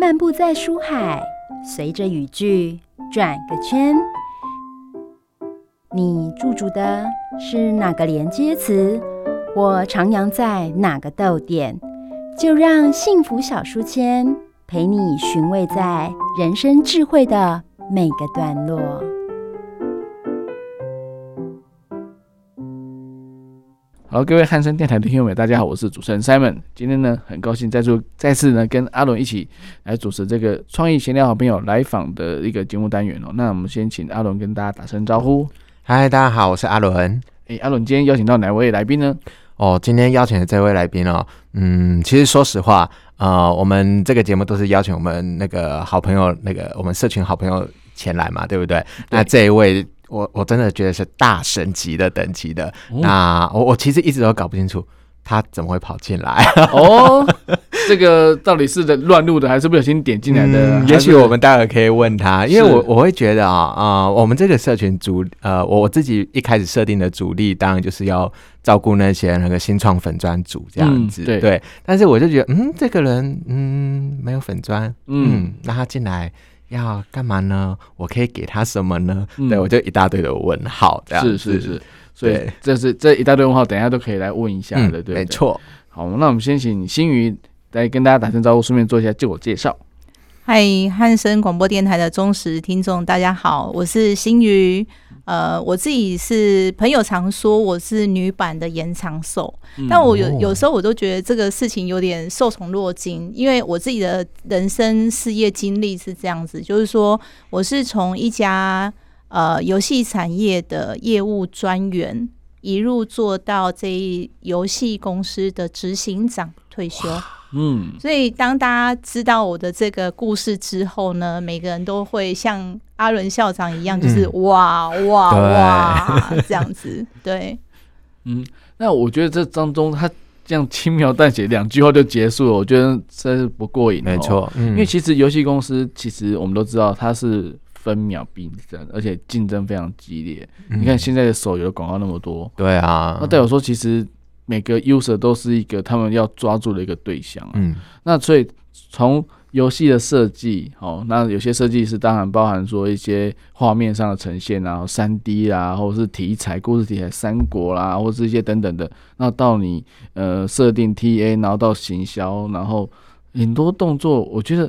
漫步在书海，随着语句转个圈。你驻足的是哪个连接词？我徜徉在哪个逗点？就让幸福小书签陪你寻味在人生智慧的每个段落。好，各位汉声电台的听众们，大家好，我是主持人 Simon。今天呢，很高兴再次再次呢跟阿伦一起来主持这个创意闲聊好朋友来访的一个节目单元哦。那我们先请阿伦跟大家打声招呼。嗨，大家好，我是阿伦。诶、欸，阿伦今天邀请到哪位来宾呢？哦，今天邀请的这位来宾哦，嗯，其实说实话，呃，我们这个节目都是邀请我们那个好朋友，那个我们社群好朋友前来嘛，对不对？对，那这一位。我我真的觉得是大神级的等级的，哦、那我我其实一直都搞不清楚他怎么会跑进来 哦，这个到底是乱入的还是不小心点进来的？嗯、也许我们待会可以问他，因为我我会觉得啊啊、呃，我们这个社群主呃，我我自己一开始设定的主力当然就是要照顾那些那个新创粉专组这样子，嗯、对对，但是我就觉得嗯，这个人嗯没有粉专，嗯，那他进来。要干嘛呢？我可以给他什么呢？嗯、对，我就一大堆的问号，这样是是是，所以这是这一大堆问号，等一下都可以来问一下的，嗯、对，对，没错。好，那我们先请新宇来跟大家打声招呼，顺便做一下自我介绍。嗨，汉声广播电台的忠实听众，大家好，我是新瑜。呃，我自己是朋友常说我是女版的延长寿，嗯、但我有有时候我都觉得这个事情有点受宠若惊，因为我自己的人生事业经历是这样子，就是说我是从一家呃游戏产业的业务专员一路做到这游戏公司的执行长退休。嗯，所以当大家知道我的这个故事之后呢，每个人都会像阿伦校长一样，就是哇、嗯、哇哇，哇这样子。对，嗯，那我觉得这当中他这样轻描淡写两句话就结束了，我觉得真是不过瘾。没错，嗯、因为其实游戏公司其实我们都知道它是分秒必争，而且竞争非常激烈。嗯、你看现在的手游的广告那么多，对啊，那代表说其实。每个 user 都是一个他们要抓住的一个对象啊。嗯，那所以从游戏的设计，哦，那有些设计是当然包含说一些画面上的呈现啊，三 D 啦，或者是题材、故事题材、三国啦，或者是一些等等的。那到你呃设定 TA，然后到行销，然后很多动作，我觉得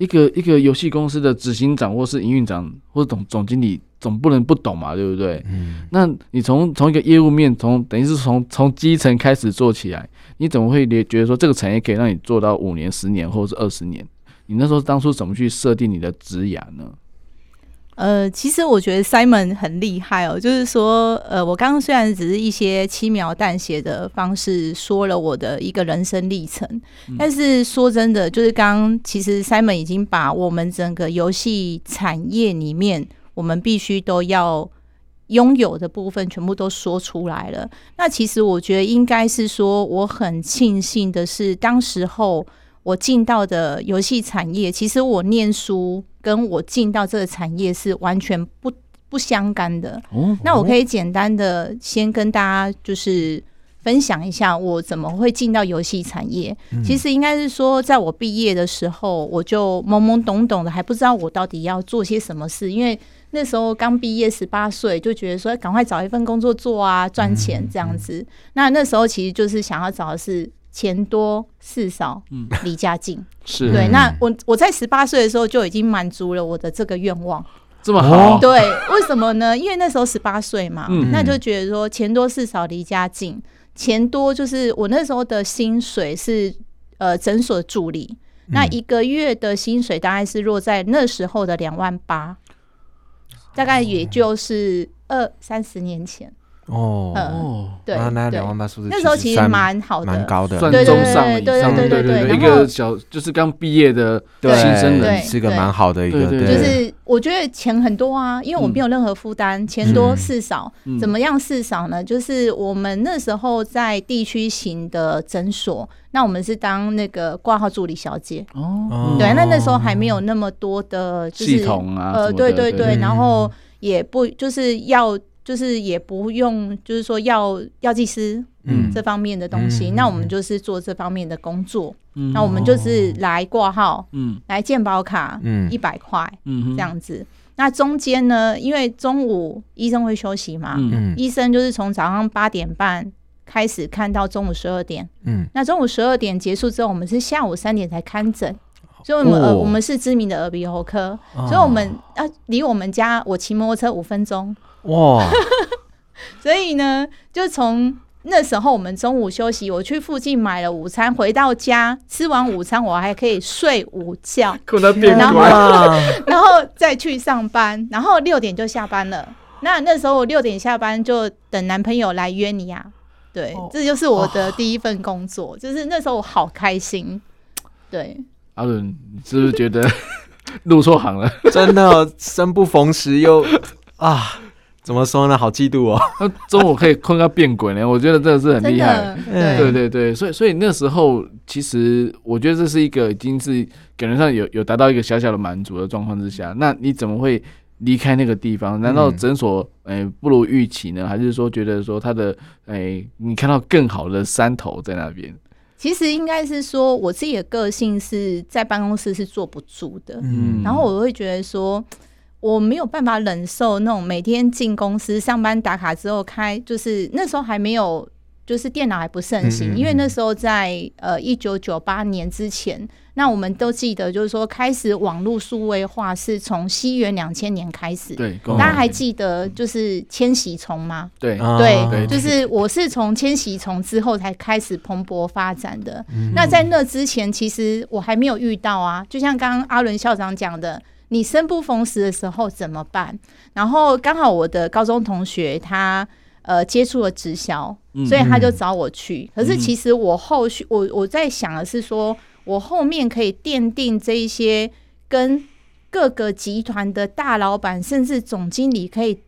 一个一个游戏公司的执行长或是营运长或者总总经理。总不能不懂嘛，对不对？嗯，那你从从一个业务面，从等于是从从基层开始做起来，你怎么会觉得说这个产业可以让你做到五年、十年或者是二十年？你那时候当初怎么去设定你的职涯呢？呃，其实我觉得 Simon 很厉害哦，就是说，呃，我刚刚虽然只是一些轻描淡写的方式说了我的一个人生历程，嗯，但是说真的，就是刚刚其实 Simon 已经把我们整个游戏产业里面。我们必须都要拥有的部分全部都说出来了。那其实我觉得应该是说，我很庆幸的是，当时候我进到的游戏产业，其实我念书跟我进到这个产业是完全不不相干的。哦，那我可以简单的先跟大家就是分享一下我怎么会进到游戏产业。嗯。其实应该是说，在我毕业的时候，我就懵懵懂懂的，还不知道我到底要做些什么事，因为。那时候刚毕业，十八岁就觉得说，赶快找一份工作做啊，赚钱这样子。那那时候其实就是想要找的是钱多事少，嗯，离家近。是对。那我我在十八岁的时候就已经满足了我的这个愿望。这么好？对。为什么呢？因为那时候十八岁嘛，嗯、那就觉得说钱多事少离家近。钱多就是我那时候的薪水是呃诊所助理，嗯、那一个月的薪水大概是落在那时候的两万八。大概也就是二三十年前哦，嗯，对，那两万八是不是那时候其实蛮好的，蛮高的，算中上以上，对对对，一个小就是刚毕业的新生人，是个蛮好的一个，就是我觉得钱很多啊，因为我没有任何负担，钱多事少，怎么样事少呢？就是我们那时候在地区型的诊所。那我们是当那个挂号助理小姐。哦，对，那那时候还没有那么多的系统啊，呃，对对对，然后也不就是要就是也不用就是说药药剂师嗯。这方面的东西，那我们就是做这方面的工作，嗯，那我们就是来挂号，嗯，来健保卡，嗯，一百块，嗯，这样子。那中间呢，因为中午医生会休息嘛，嗯，医生就是从早上八点半开始看到中午十二点，嗯，那中午十二点结束之后，我们是下午三点才看诊。所以我们、哦、呃，我们是知名的耳鼻喉科，哦、所以我们要离我们家我骑摩托车五分钟。哇！所以呢，就从那时候我们中午休息，我去附近买了午餐，回到家吃完午餐，我还可以睡午觉，然后 然后再去上班，然后六点就下班了。那那时候我六点下班就等男朋友来约你啊。对，哦、这就是我的第一份工作，哦、就是那时候我好开心。对。阿伦，你是不是觉得 入错行了？真的，生不逢时又啊，怎么说呢？好嫉妒哦！那中午可以困到变鬼呢？我觉得真的是很厉害。对，对对对，所以所以那时候其实我觉得这是一个已经是感觉上有有达到一个小小的满足的状况之下，那你怎么会离开那个地方？难道诊所哎、欸、不如预期呢？还是说觉得说他的诶、欸、你看到更好的山头在那边？其实应该是说，我自己的个性是在办公室是坐不住的，嗯，然后我会觉得说，我没有办法忍受那种每天进公司上班打卡之后开，就是那时候还没有。就是电脑还不盛行，因为那时候在呃一九九八年之前，那我们都记得，就是说开始网络数位化是从西元两千年开始。对，大家还记得就是千禧虫吗？对对，就是我是从千禧虫之后才开始蓬勃发展的。那在那之前，其实我还没有遇到啊。就像刚刚阿伦校长讲的，你生不逢时的时候怎么办？然后刚好我的高中同学他。呃，接触了直销，所以他就找我去。可是其实我后续，我我在想的是说，我后面可以奠定这一些跟各个集团的大老板，甚至总经理可以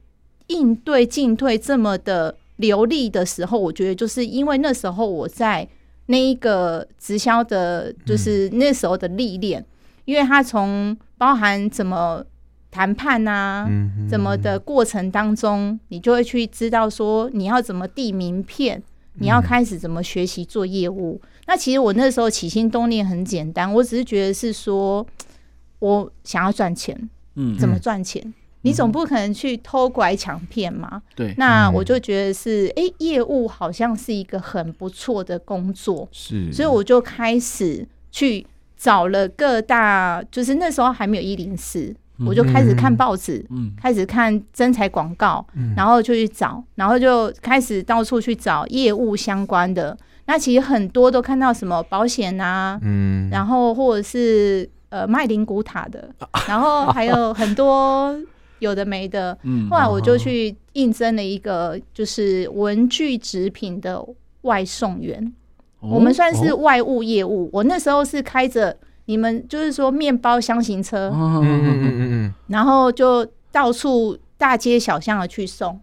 应对进退这么的流利的时候，我觉得就是因为那时候我在那一个直销的，就是那时候的历练，因为他从包含怎么。谈判啊，怎么的过程当中，你就会去知道说你要怎么递名片，你要开始怎么学习做业务。那其实我那时候起心动念很简单，我只是觉得是说我想要赚钱，嗯，怎么赚钱？你总不可能去偷拐抢骗嘛。对，那我就觉得是，哎，业务好像是一个很不错的工作，是，所以我就开始去找了各大，就是那时候还没有一零四。我就开始看报纸，嗯、开始看征才广告，嗯、然后就去找，然后就开始到处去找业务相关的。那其实很多都看到什么保险啊，嗯、然后或者是呃卖灵骨塔的，然后还有很多有的没的。嗯、后来我就去应征了一个就是文具纸品的外送员，哦、我们算是外务业务。哦、我那时候是开着。你们就是说面包箱型车，嗯嗯嗯嗯，然后就到处大街小巷的去送，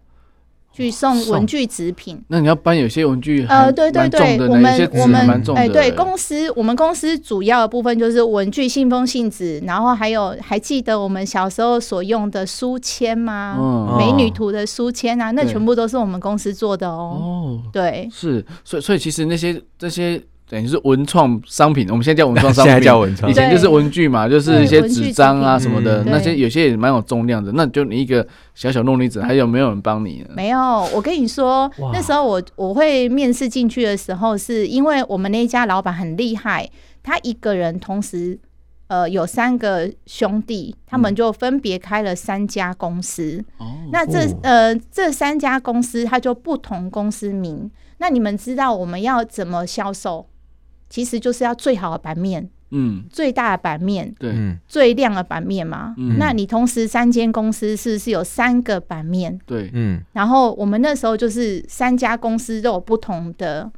去送文具纸品。那你要搬有些文具，呃，对对对，我们我们哎，对公司，我们公司主要的部分就是文具、信封、信纸，然后还有还记得我们小时候所用的书签吗？美女图的书签啊，那全部都是我们公司做的哦。哦，对，是，所以所以其实那些这些。等于是文创商品，我们现在叫文创商品，现在叫文创。以前就是文具嘛，就是一些纸张啊什么的，那些有些也蛮有重量的。那就你一个小小弄力子，还有没有人帮你呢？没有，我跟你说，那时候我我会面试进去的时候，是因为我们那一家老板很厉害，他一个人同时呃有三个兄弟，他们就分别开了三家公司。哦，那这呃这三家公司，它就不同公司名。那你们知道我们要怎么销售？其实就是要最好的版面，嗯，最大的版面，对，最亮的版面嘛。嗯，那你同时三间公司是不是有三个版面？对，嗯。然后我们那时候就是三家公司都有不同的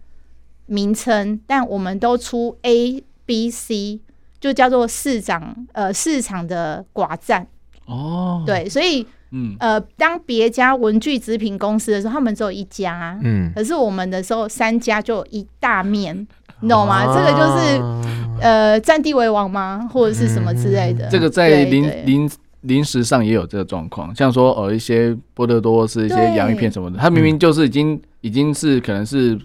名称，但我们都出 A、B、C，就叫做市长呃市场的寡占。哦，对，所以嗯呃，当别家文具制品公司的时候，他们只有一家，嗯，可是我们的时候三家就一大面。你懂吗？这个就是呃，占地为王吗？或者是什么之类的？这个在零零零食上也有这个状况，像说呃一些波特多是一些洋芋片什么的，它明明就是已经已经是可能是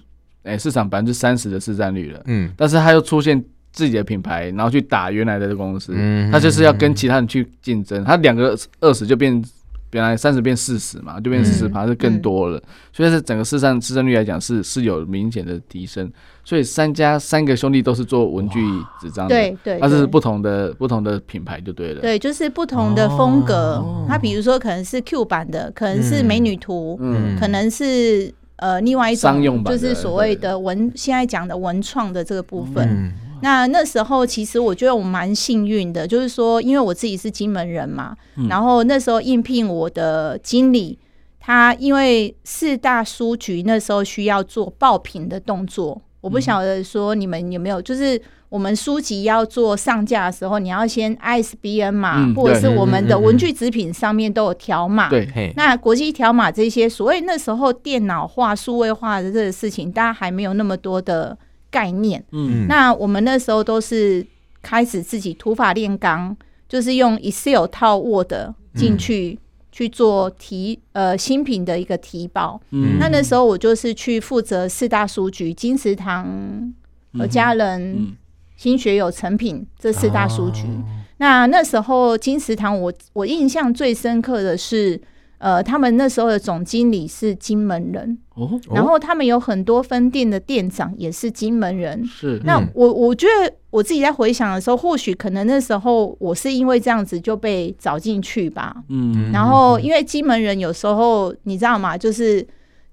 哎市场百分之三十的市占率了，嗯，但是它又出现自己的品牌，然后去打原来的公司，嗯，它就是要跟其他人去竞争，它两个二十就变。原来三十变四十嘛，就变四十趴是更多了，嗯、所以是整个市场市占率来讲是是有明显的提升。所以三家三个兄弟都是做文具纸张的，对对，它是不同的不同的品牌就对了。对，就是不同的风格。它、哦、比如说可能是 Q 版的，可能是美女图，嗯，可能是呃另外一种商用版，就是所谓的文现在讲的文创的这个部分。嗯那那时候其实我觉得我蛮幸运的，就是说，因为我自己是金门人嘛，嗯、然后那时候应聘我的经理，他因为四大书局那时候需要做爆品的动作，我不晓得说你们有没有，就是我们书籍要做上架的时候，你要先 ISBN 码，嗯、或者是我们的文具纸品上面都有条码。对，那国际条码这些，所谓那时候电脑化、数位化的这个事情，大家还没有那么多的。概念，嗯，那我们那时候都是开始自己土法炼钢，就是用 Excel 套 Word 进去、嗯、去做提呃新品的一个提报。嗯，那那时候我就是去负责四大书局金石堂、和家人、新学友、成品这四大书局。哦、那那时候金石堂我，我我印象最深刻的是。呃，他们那时候的总经理是金门人，哦，然后他们有很多分店的店长也是金门人，是。那我我觉得我自己在回想的时候，或许可能那时候我是因为这样子就被找进去吧，嗯。然后因为金门人有时候你知道吗？就是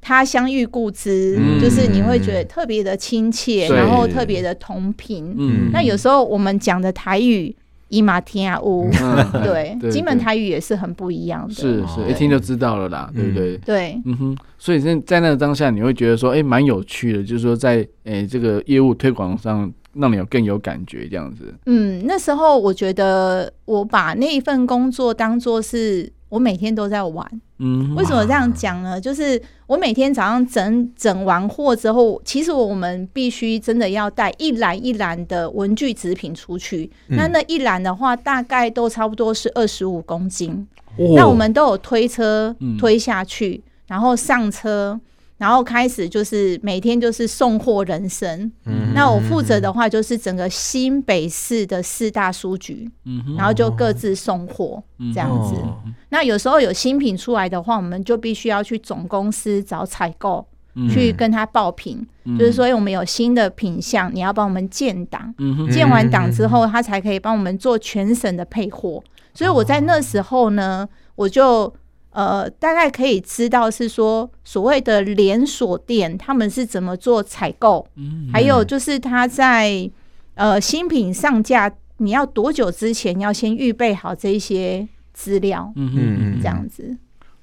他相遇故知，嗯、就是你会觉得特别的亲切，嗯、然后特别的同频。嗯。那有时候我们讲的台语。伊马天啊乌，对，金门台语也是很不一样的，是是，一听就知道了啦，对不对？对，嗯哼，所以在在那个当下，你会觉得说，哎，蛮有趣的，就是说在哎这个业务推广上，让你有更有感觉这样子。嗯，那时候我觉得我把那一份工作当做是。我每天都在玩，嗯，为什么这样讲呢？就是我每天早上整整完货之后，其实我们必须真的要带一篮一篮的文具纸品出去。嗯、那那一篮的话，大概都差不多是二十五公斤。哦、那我们都有推车推下去，嗯、然后上车。然后开始就是每天就是送货人生，嗯、那我负责的话就是整个新北市的四大书局，嗯、然后就各自送货、这样子。哦、那有时候有新品出来的话，我们就必须要去总公司找采购，去跟他报品，嗯、就是说我们有新的品项，你要帮我们建档，嗯、建完档之后，他才可以帮我们做全省的配货。所以我在那时候呢，我就。呃，大概可以知道是说所谓的连锁店他们是怎么做采购，嗯，还有就是他在呃新品上架，你要多久之前要先预备好这些资料，嗯嗯，这样子。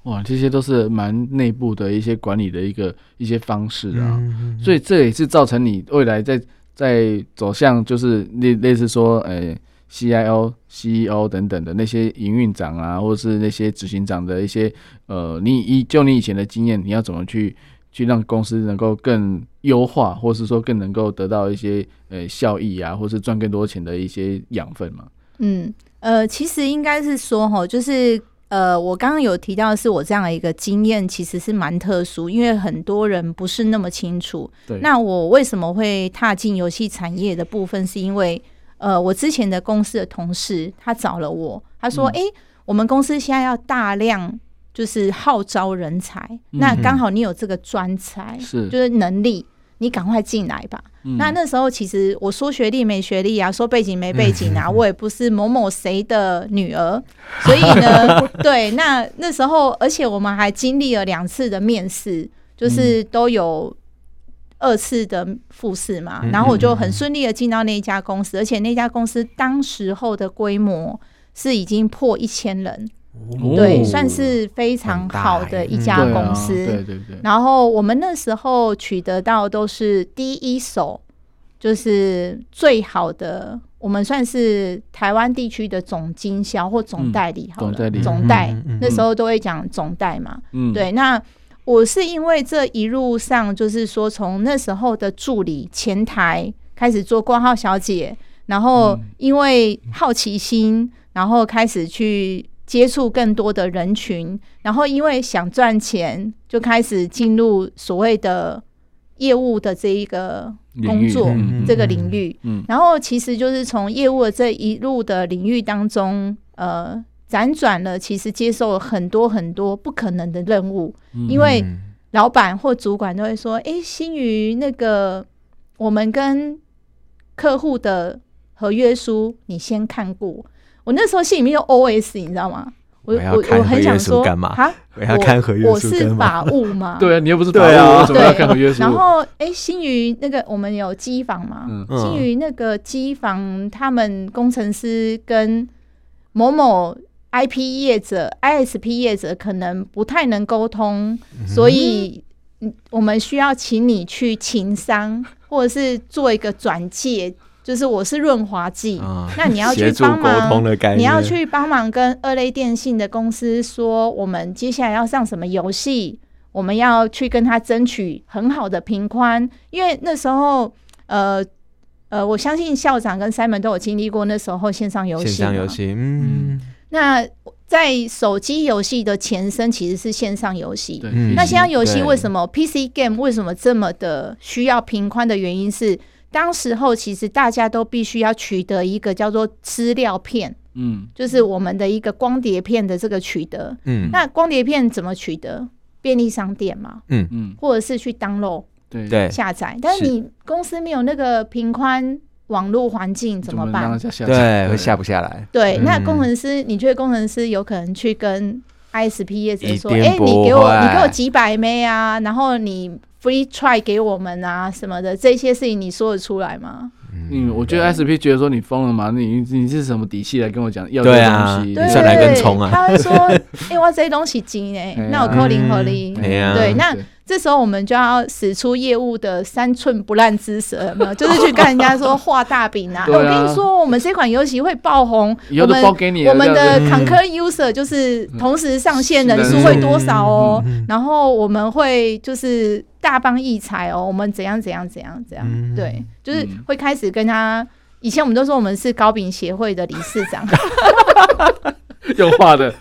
哇，这些都是蛮内部的一些管理的一个一些方式啊，嗯、所以这也是造成你未来在在走向就是类类似说，呃、欸。CIO、CEO 等等的那些营运长啊，或者是那些执行长的一些呃，你以就你以前的经验，你要怎么去去让公司能够更优化，或是说更能够得到一些呃效益啊，或是赚更多钱的一些养分嘛？嗯，呃，其实应该是说哈，就是呃，我刚刚有提到的是我这样的一个经验，其实是蛮特殊，因为很多人不是那么清楚。对，那我为什么会踏进游戏产业的部分，是因为。呃，我之前的公司的同事，他找了我，他说：“哎、嗯欸，我们公司现在要大量就是号召人才，嗯、那刚好你有这个专才，是就是能力，你赶快进来吧。嗯”那那时候其实我说学历没学历啊，说背景没背景啊，嗯、我也不是某某谁的女儿，所以呢，对，那那时候，而且我们还经历了两次的面试，就是都有。二次的复试嘛，然后我就很顺利的进到那一家公司，而且那家公司当时候的规模是已经破一千人，对，算是非常好的一家公司。对对对。然后我们那时候取得到都是第一手，就是最好的，我们算是台湾地区的总经销或总代理，好了，总代，那时候都会讲总代嘛，对，那。我是因为这一路上，就是说从那时候的助理前台开始做挂号小姐，然后因为好奇心，然后开始去接触更多的人群，然后因为想赚钱，就开始进入所谓的业务的这一个工作这个领域，嗯，然后其实就是从业务的这一路的领域当中，呃，辗转了，其实接受了很多很多不可能的任务，因为老板或主管都会说：“哎，新瑜，那个我们跟客户的合约书你先看过。”我那时候心里面有 OS，你知道吗？我我我很想说干嘛？我要看合约书，我是法务嘛？对啊，你又不是法务，啊、为什么要看合约书？然后，哎、欸，新瑜那个我们有机房嘛？嗯、新瑜那个机房，他们工程师跟某某 IP 业者、ISP 业者可能不太能沟通，嗯、所以我们需要请你去情商，或者是做一个转介。就是我是润滑剂，哦、那你要去帮忙，你要去帮忙跟二类电信的公司说，我们接下来要上什么游戏，我们要去跟他争取很好的平宽，因为那时候，呃呃，我相信校长跟 Simon 都有经历过那时候线上游戏，线上游戏，嗯，那在手机游戏的前身其实是线上游戏，那线上游戏为什么 PC game 为什么这么的需要频宽的原因是？当时候其实大家都必须要取得一个叫做资料片，嗯，就是我们的一个光碟片的这个取得，嗯，那光碟片怎么取得？便利商店嘛，嗯。嗯，或者是去 download，对。对，下载。但是你公司没有那个频宽网络环境怎么办？对，会下不下来。对，那工程师，你觉得工程师有可能去跟 ISP 业者说，哎，你给我，你给我几百枚啊，然后你。Free try 给我们啊什么的，这些事情你说得出来吗？嗯，我觉得 SP 觉得说你疯了吗？你你是什么底气来跟我讲要这东西？你算哪根葱啊？他会说，哎，我这些东西精 哎，那我扣零合理。对，那。这时候我们就要使出业务的三寸不烂之舌，没有？就是去跟人家说画大饼啊！我跟你说，我们这款游戏会爆红，我们我们的 concur user 就是同时上线人数会多少哦？然后我们会就是大放异彩哦，我们怎样怎样怎样怎样？对，就是会开始跟他。以前我们都说我们是糕饼协会的理事长。用画的，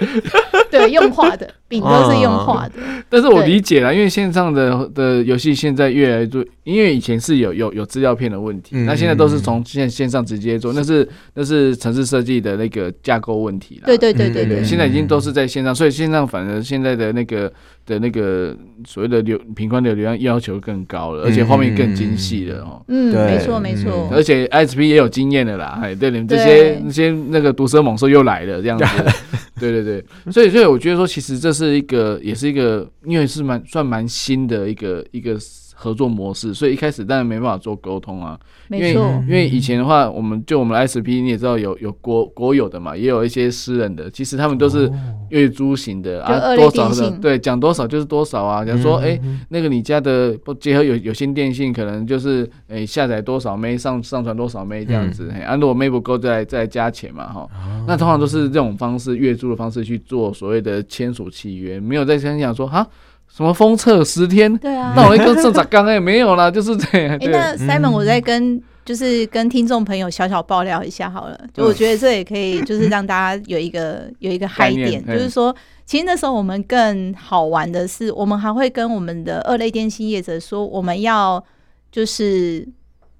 对，用画的饼都是用画的。但是我理解了，因为线上的的游戏现在越来越多，因为以前是有有有资料片的问题，那现在都是从线线上直接做，那是那是城市设计的那个架构问题了。对对对对对，现在已经都是在线上，所以线上反而现在的那个的那个所谓的流平宽的流量要求更高了，而且画面更精细了哦。嗯，没错没错。而且 ISP 也有经验的啦，哎，对你们这些那些那个毒蛇猛兽又来了这样子。对对对，所以所以我觉得说，其实这是一个，也是一个，因为是蛮算蛮新的一个一个。合作模式，所以一开始当然没办法做沟通啊，没错，因为以前的话，我们就我们 SP 你也知道有有国国有的嘛，也有一些私人的，其实他们都是月租型的啊，多少的对，讲多少就是多少啊。假如说哎，那个你家的不结合有有线电信，可能就是哎下载多少 M 上上传多少 M 这样子，哎，如果 M 不够再再加钱嘛哈。那通常都是这种方式月租的方式去做所谓的签署契约，没有在想想说哈。什么封测十天？对啊，那我一个正咋刚也没有啦，就是这样。哎、欸，那 Simon，我再跟就是跟听众朋友小小爆料一下好了，就我觉得这也可以，就是让大家有一个 有一个嗨点，就是说，其实那时候我们更好玩的是，我们还会跟我们的二类电信业者说，我们要就是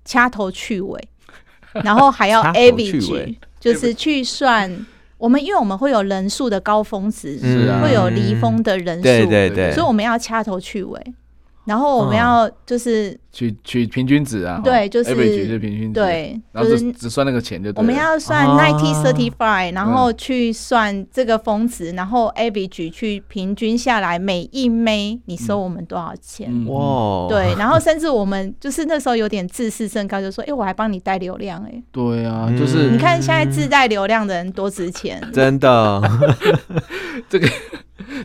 掐头去尾，然后还要 average，就是去算。我们因为我们会有人数的高峰值，会有离峰的人数，对对对，所以我们要掐头去尾，然后我们要就是。取取平均值啊，对，就是 average 是平均值，对，然后只只算那个钱就对。我们要算 ninety thirty five，然后去算这个峰值，然后 average 去平均下来每一枚你收我们多少钱？哇，对，然后甚至我们就是那时候有点自视甚高，就说，哎，我还帮你带流量，哎，对啊，就是你看现在自带流量的人多值钱，真的，这个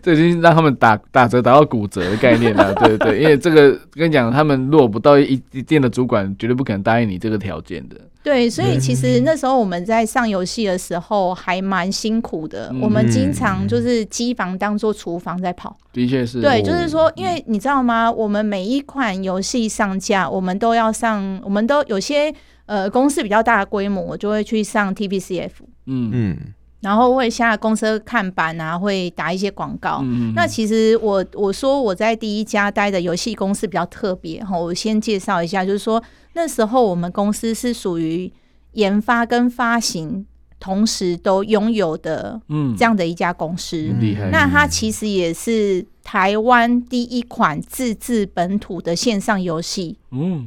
这已经让他们打打折打到骨折的概念了，对对对，因为这个跟你讲，他们如果不到一一店的主管绝对不可能答应你这个条件的。对，所以其实那时候我们在上游戏的时候还蛮辛苦的。嗯、我们经常就是机房当做厨房在跑。的确是。对，就是说，因为你知道吗？我们每一款游戏上架，我们都要上，我们都有些呃公司比较大的规模，我就会去上 TPCF。嗯嗯。然后会下公司看板啊，会打一些广告。嗯、那其实我我说我在第一家待的游戏公司比较特别哈，我先介绍一下，就是说那时候我们公司是属于研发跟发行同时都拥有的，嗯，这样的一家公司。那它其实也是台湾第一款自制本土的线上游戏，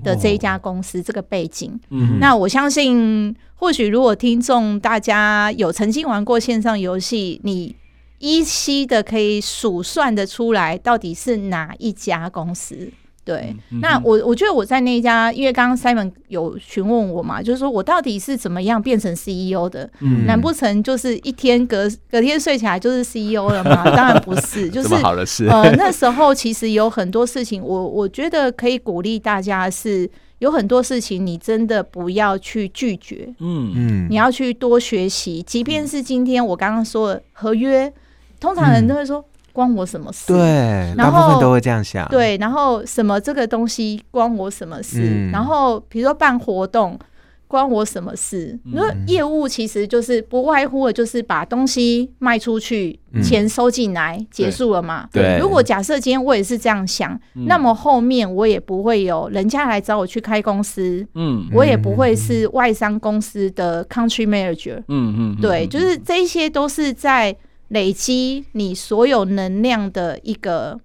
的这一家公司这个背景。嗯，那我相信。或许如果听众大家有曾经玩过线上游戏，你依稀的可以数算的出来到底是哪一家公司。对，嗯、那我我觉得我在那一家，因为刚刚 Simon 有询问我嘛，就是说我到底是怎么样变成 CEO 的？嗯，难不成就是一天隔隔天睡起来就是 CEO 了吗？当然不是，就是好的事。呃，那时候其实有很多事情，我我觉得可以鼓励大家是。有很多事情，你真的不要去拒绝，嗯嗯，你要去多学习。即便是今天我刚刚说的合约，通常人都会说关我什么事？对，大部分都会这样想。对，然后什么这个东西关我什么事？然后比如说办活动。关我什么事？因为业务其实就是不外乎的，就是把东西卖出去，钱收进来，结束了嘛。对。如果假设今天我也是这样想，那么后面我也不会有人家来找我去开公司。嗯。我也不会是外商公司的 country manager。嗯嗯。对，就是这一些都是在累积你所有能量的一个，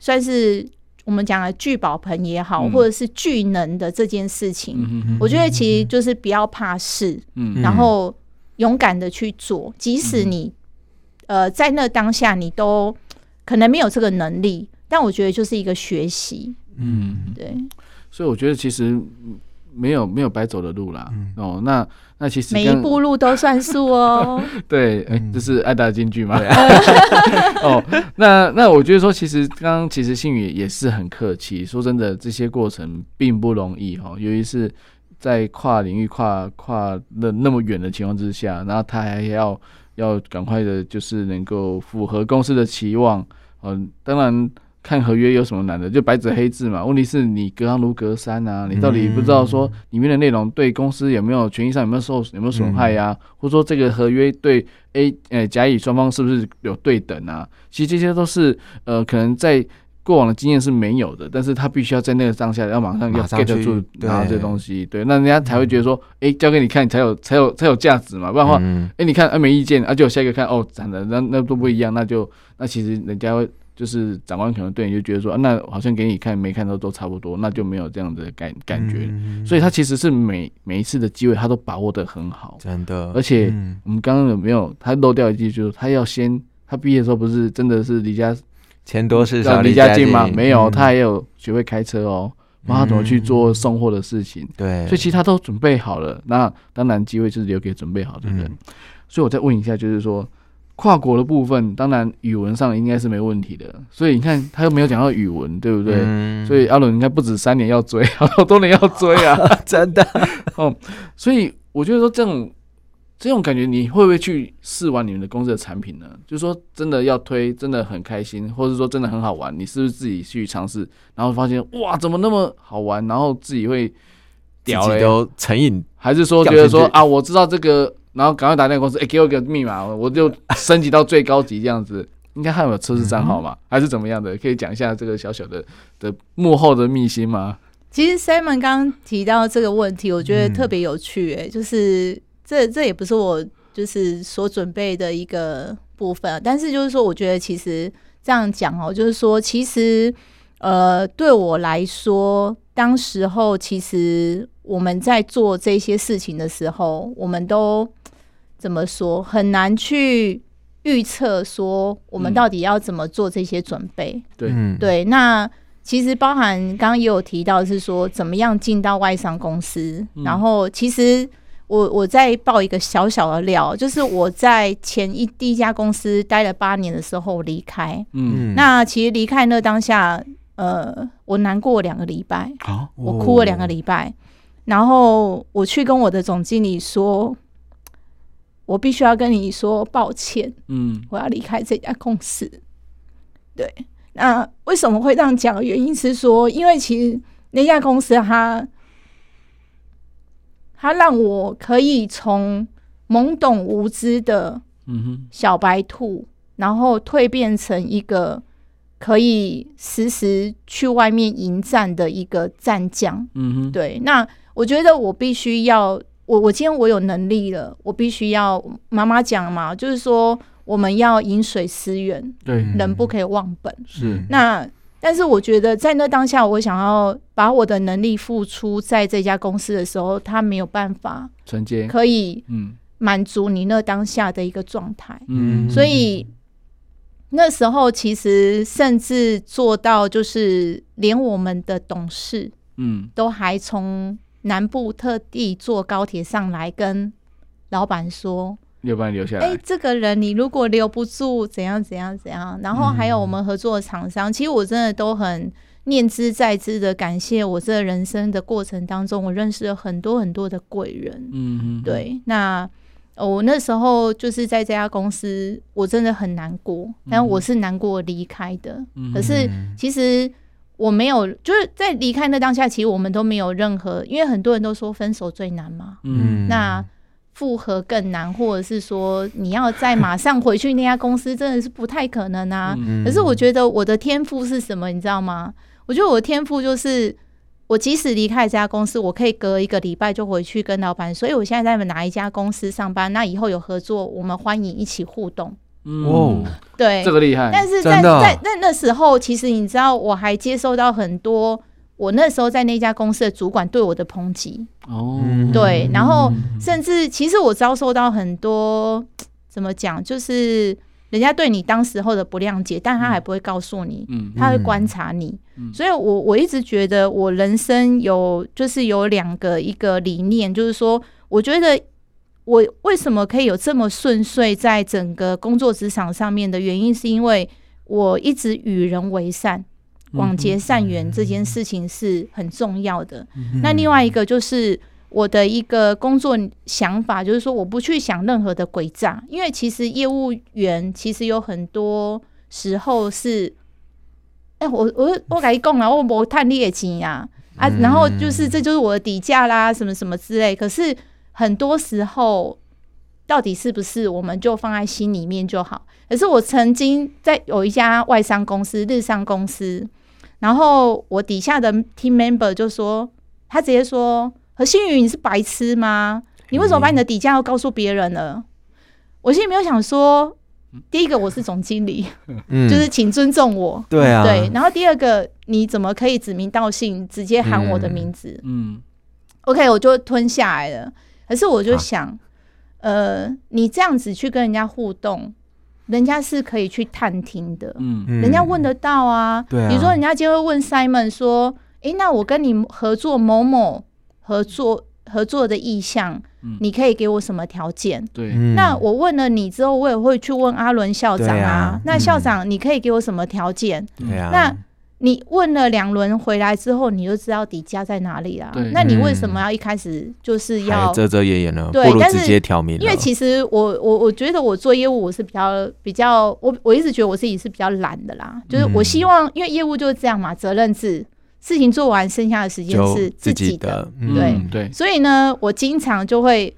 算是。我们讲的聚宝盆也好，嗯、或者是聚能的这件事情，嗯、我觉得其实就是不要怕事，嗯、然后勇敢的去做，即使你、嗯、呃在那当下你都可能没有这个能力，但我觉得就是一个学习，嗯，对。所以我觉得其实没有没有白走的路啦，嗯、哦，那。那其实每一步路都算数哦。对，哎、欸，这是爱达金句吗？哦，那那我觉得说，其实刚刚其实信宇也是很客气。说真的，这些过程并不容易哈，尤其是在跨领域、跨跨那那么远的情况之下，然后他还要要赶快的，就是能够符合公司的期望。嗯，当然。看合约有什么难的？就白纸黑字嘛。问题是你隔行如隔山啊，你到底不知道说里面的内容对公司有没有权益上有没有受有没有损害呀、啊？或者说这个合约对 A 呃甲乙双方是不是有对等啊？其实这些都是呃可能在过往的经验是没有的，但是他必须要在那个当下要马上要 get 住拿到这东西，对，那人家才会觉得说，哎、欸，交给你看才有才有才有价值嘛，不然的话，哎、嗯欸，你看啊没意见啊，就下一个看哦，长得那那都不一样，那就那其实人家会。就是长官可能对你就觉得说，啊、那好像给你看没看到都差不多，那就没有这样的感感觉。嗯、所以他其实是每每一次的机会他都把握的很好，真的。而且我们刚刚有没有他漏掉一句，就是他要先他毕业的时候不是真的是离家钱多事少离家近吗？没有，他还有学会开车哦，帮他怎么去做送货的事情。对，所以其实他都准备好了。那当然机会就是留给准备好的人。嗯、所以我再问一下，就是说。跨国的部分，当然语文上应该是没问题的。所以你看，他又没有讲到语文，对不对？嗯、所以阿伦应该不止三年要追，好多年要追啊！真的 哦。所以我觉得说这种这种感觉，你会不会去试玩你们的公司的产品呢？就是说真的要推，真的很开心，或者说真的很好玩，你是不是自己去尝试，然后发现哇，怎么那么好玩？然后自己会屌自己都成瘾，还是说觉得说啊，我知道这个。然后赶快打电话公司，哎、欸，给我一个密码，我就升级到最高级这样子。应该还有测试账号嘛？还是怎么样的？可以讲一下这个小小的的幕后的秘辛吗？其实 Simon 刚刚提到这个问题，我觉得特别有趣、欸。哎、嗯，就是这这也不是我就是所准备的一个部分，但是就是说，我觉得其实这样讲哦，就是说，其实呃，对我来说，当时候其实我们在做这些事情的时候，我们都。怎么说很难去预测说我们到底要怎么做这些准备？对。对，那其实包含刚刚也有提到是说怎么样进到外商公司，嗯、然后其实我我再爆一个小小的料，就是我在前一第一家公司待了八年的时候离开，嗯，那其实离开那当下，呃，我难过两个礼拜，哦、我哭了两个礼拜，然后我去跟我的总经理说。我必须要跟你说抱歉，嗯，我要离开这家公司。对，那为什么会这样讲？原因是说，因为其实那家公司它，它让我可以从懵懂无知的嗯哼，小白兔，然后蜕变成一个可以时时去外面迎战的一个战将。嗯哼，对。那我觉得我必须要，我我今天我有能力了，我必须要。妈妈讲嘛，就是说我们要饮水思源，对，人不可以忘本。是。那但是我觉得在那当下，我想要把我的能力付出在这家公司的时候，他没有办法承接，可以嗯。满足你那当下的一个状态，嗯，所以那时候其实甚至做到就是连我们的董事，嗯，都还从南部特地坐高铁上来跟老板说，要不然留下来。哎，这个人你如果留不住，怎样怎样怎样。然后还有我们合作的厂商，其实我真的都很念之在之的感谢我这人生的过程当中，我认识了很多很多的贵人，嗯，对，那。我那时候就是在这家公司，我真的很难过，但我是难过离开的。嗯、可是其实我没有，就是在离开那当下，其实我们都没有任何，因为很多人都说分手最难嘛，嗯，那复合更难，或者是说你要再马上回去那家公司，真的是不太可能啊。嗯、可是我觉得我的天赋是什么，你知道吗？我觉得我的天赋就是。我即使离开这家公司，我可以隔一个礼拜就回去跟老板。所以我现在在哪一家公司上班，那以后有合作，我们欢迎一起互动。哦，对，这个厉害。但是在在那那时候，其实你知道，我还接收到很多我那时候在那家公司的主管对我的抨击。哦，对，然后甚至其实我遭受到很多怎么讲，就是。人家对你当时候的不谅解，但他还不会告诉你，嗯、他会观察你。嗯、所以我，我我一直觉得我人生有就是有两个一个理念，就是说，我觉得我为什么可以有这么顺遂在整个工作职场上面的原因，是因为我一直与人为善、广结善缘这件事情是很重要的。那另外一个就是。我的一个工作想法就是说，我不去想任何的诡诈，因为其实业务员其实有很多时候是，哎、欸，我我我跟你讲了，我没赚你的钱呀，啊，然后就是这就是我的底价啦，什么什么之类。可是很多时候，到底是不是我们就放在心里面就好？可是我曾经在有一家外商公司、日商公司，然后我底下的 team member 就说，他直接说。何新宇，你是白痴吗？你为什么把你的底价要告诉别人呢？我心里没有想说，第一个我是总经理，嗯、就是请尊重我。对啊，对。然后第二个，你怎么可以指名道姓直接喊我的名字？嗯，嗯，OK，我就吞下来了。可是我就想，啊、呃，你这样子去跟人家互动，人家是可以去探听的。嗯，人家问得到啊。对啊。比如说，人家就会问 Simon 说：“诶，那我跟你合作某某。”合作合作的意向，嗯、你可以给我什么条件？对，那我问了你之后，我也会去问阿伦校长啊。啊那校长，你可以给我什么条件？对啊。那你问了两轮回来之后，你就知道底价在哪里啦。那你为什么要一开始就是要遮遮掩掩呢？对，不如直接挑明。因为其实我我我觉得我做业务我是比较比较我我一直觉得我自己是比较懒的啦，就是我希望、嗯、因为业务就是这样嘛，责任制。事情做完，剩下的时间是自己的，己的嗯、对对。所以呢，我经常就会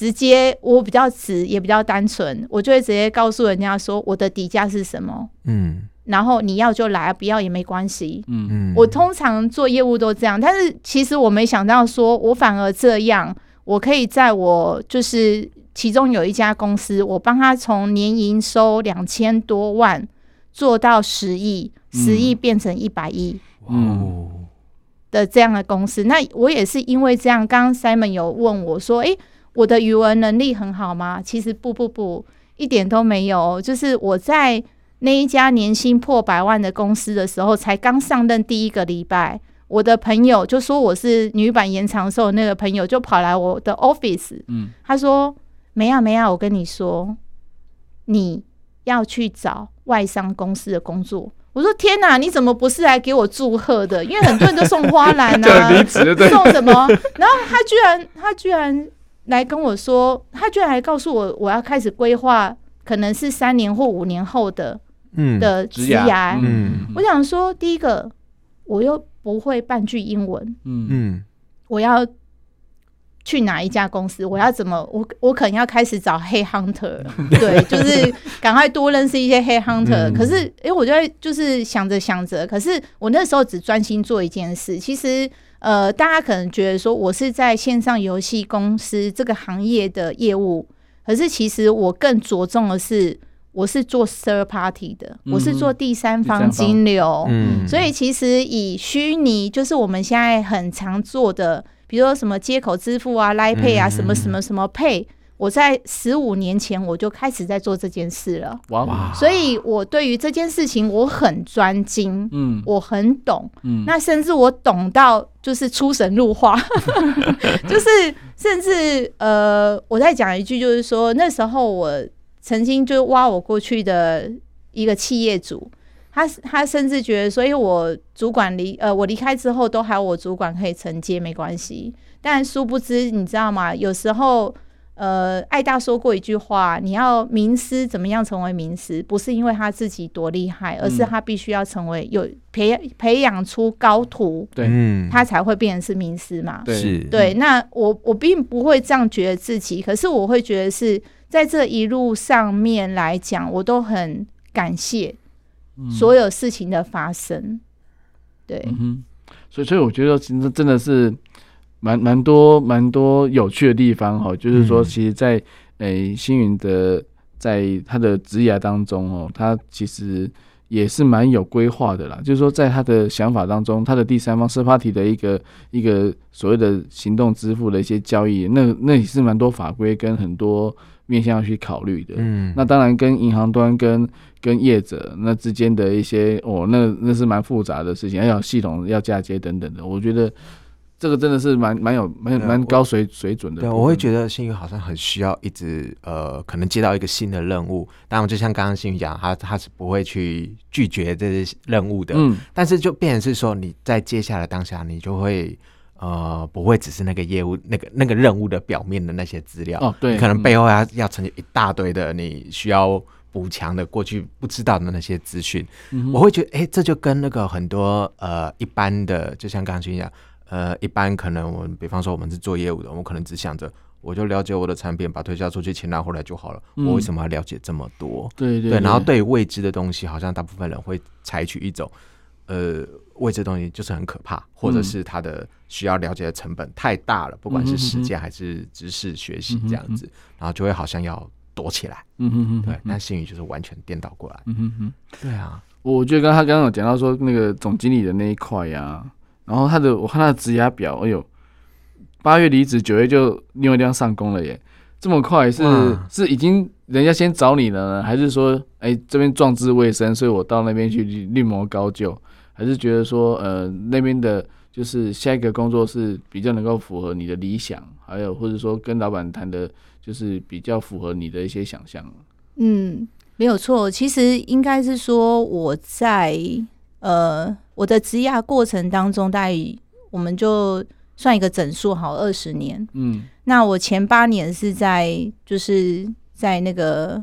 直接，我比较直，也比较单纯，我就会直接告诉人家说我的底价是什么，嗯，然后你要就来，不要也没关系，嗯嗯。我通常做业务都这样，但是其实我没想到，说我反而这样，我可以在我就是其中有一家公司，我帮他从年营收两千多万做到十亿，十亿变成一百亿。嗯，的这样的公司，那我也是因为这样。刚刚 Simon 有问我说：“诶、欸，我的语文能力很好吗？”其实不不不，一点都没有。就是我在那一家年薪破百万的公司的时候，才刚上任第一个礼拜，我的朋友就说我是女版延长寿，那个朋友就跑来我的 office，嗯，他说：“没啊没啊，我跟你说，你要去找外商公司的工作。”我说天哪，你怎么不是来给我祝贺的？因为很多人都送花篮啊，送什么？然后他居然他居然来跟我说，他居然还告诉我，我要开始规划，可能是三年或五年后的的职涯。嗯，我想说，第一个我又不会半句英文，嗯嗯，我要去哪一家公司？我要怎么？我我可能要开始找黑 hunter，对，就是赶快多认识一些黑 hunter。可是，哎、欸，我就会就是想着想着，可是我那时候只专心做一件事。其实，呃，大家可能觉得说我是在线上游戏公司这个行业的业务，可是其实我更着重的是，我是做 third party 的，我是做第三方金流。嗯，所以其实以虚拟，就是我们现在很常做的。比如说什么接口支付啊、Line Pay 啊，什么什么什么 Pay，我在十五年前我就开始在做这件事了。哇！所以我对于这件事情我很专精，嗯，我很懂，嗯，那甚至我懂到就是出神入化，就是甚至呃，我再讲一句，就是说那时候我曾经就挖我过去的一个企业主。他他甚至觉得，所以我主管离呃我离开之后，都还有我主管可以承接，没关系。但殊不知，你知道吗？有时候，呃，艾大说过一句话：你要名师怎么样成为名师？不是因为他自己多厉害，而是他必须要成为有培培养出高徒，对，他才会变成是名师嘛。对，对。那我我并不会这样觉得自己，可是我会觉得是在这一路上面来讲，我都很感谢。所有事情的发生，对，嗯，所以所以我觉得其实真的是蛮蛮多蛮多有趣的地方哈，就是说，其实在，诶星云的在他的职业当中哦，他其实也是蛮有规划的啦，就是说，在他的想法当中，他的第三方 third party 的一个一个所谓的行动支付的一些交易，那那也是蛮多法规跟很多。面向要去考虑的，嗯，那当然跟银行端跟跟业者那之间的一些哦，那那是蛮复杂的事情，还有系统要嫁接等等的，我觉得这个真的是蛮蛮有蛮蛮高水水准的。对，我会觉得星宇好像很需要一直呃，可能接到一个新的任务，当然就像刚刚星宇讲，他他是不会去拒绝这些任务的，嗯，但是就变成是说你在接下来当下，你就会。呃，不会只是那个业务、那个那个任务的表面的那些资料哦，对，可能背后要、嗯、要承接一大堆的你需要补强的过去不知道的那些资讯。嗯、我会觉得，哎、欸，这就跟那个很多呃一般的，就像刚刚一样，呃，一般可能我们比方说我们是做业务的，我们可能只想着我就了解我的产品，把推销出去，钱拿回来就好了。嗯、我为什么要了解这么多？对对，然后对未知的东西，好像大部分人会采取一种呃。未知东西就是很可怕，或者是它的需要了解的成本太大了，嗯、不管是时间还是知识学习这样子，嗯、然后就会好像要躲起来。嗯哼哼，对。但星宇就是完全颠倒过来。嗯哼哼，对啊。我觉得刚他刚刚有讲到说那个总经理的那一块呀、啊，然后他的我看他的职涯表，哎呦，八月离职，九月就另外一地方上工了耶，这么快是是已经人家先找你了呢，还是说哎、欸、这边壮志未深，所以我到那边去另谋高就？还是觉得说，呃，那边的，就是下一个工作是比较能够符合你的理想，还有或者说跟老板谈的，就是比较符合你的一些想象。嗯，没有错，其实应该是说我在呃我的职涯过程当中，大概我们就算一个整数好二十年。嗯，那我前八年是在就是在那个。